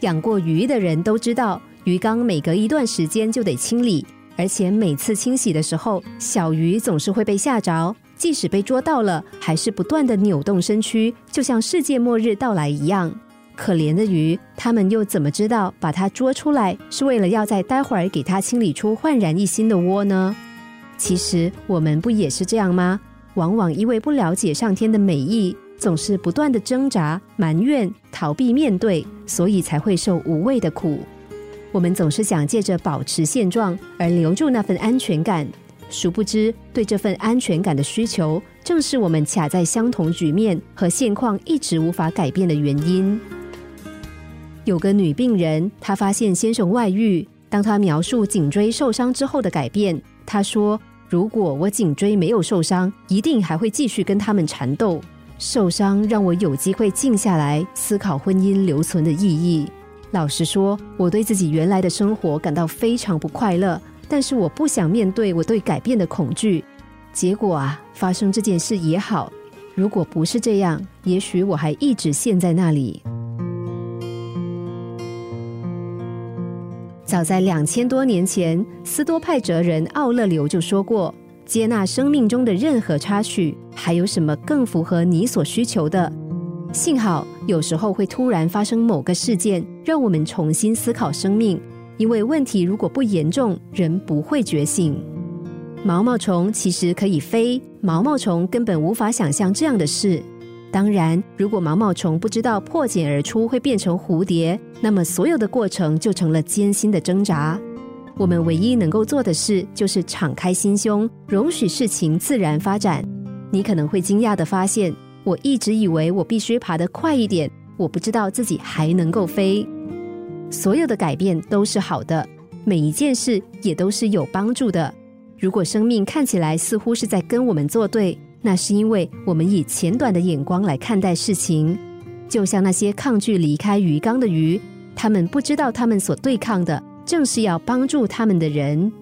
养过鱼的人都知道，鱼缸每隔一段时间就得清理，而且每次清洗的时候，小鱼总是会被吓着，即使被捉到了，还是不断的扭动身躯，就像世界末日到来一样。可怜的鱼，他们又怎么知道把它捉出来是为了要在待会儿给它清理出焕然一新的窝呢？其实我们不也是这样吗？往往因为不了解上天的美意，总是不断的挣扎、埋怨、逃避面对，所以才会受无谓的苦。我们总是想借着保持现状而留住那份安全感，殊不知对这份安全感的需求，正是我们卡在相同局面和现况一直无法改变的原因。有个女病人，她发现先生外遇。当她描述颈椎受伤之后的改变，她说：“如果我颈椎没有受伤，一定还会继续跟他们缠斗。受伤让我有机会静下来思考婚姻留存的意义。老实说，我对自己原来的生活感到非常不快乐，但是我不想面对我对改变的恐惧。结果啊，发生这件事也好。如果不是这样，也许我还一直陷在那里。”早在两千多年前，斯多派哲人奥勒留就说过：“接纳生命中的任何插曲，还有什么更符合你所需求的？”幸好有时候会突然发生某个事件，让我们重新思考生命。因为问题如果不严重，人不会觉醒。毛毛虫其实可以飞，毛毛虫根本无法想象这样的事。当然，如果毛毛虫不知道破茧而出会变成蝴蝶，那么所有的过程就成了艰辛的挣扎。我们唯一能够做的事，就是敞开心胸，容许事情自然发展。你可能会惊讶的发现，我一直以为我必须爬得快一点，我不知道自己还能够飞。所有的改变都是好的，每一件事也都是有帮助的。如果生命看起来似乎是在跟我们作对，那是因为我们以浅短的眼光来看待事情，就像那些抗拒离开鱼缸的鱼，他们不知道他们所对抗的正是要帮助他们的人。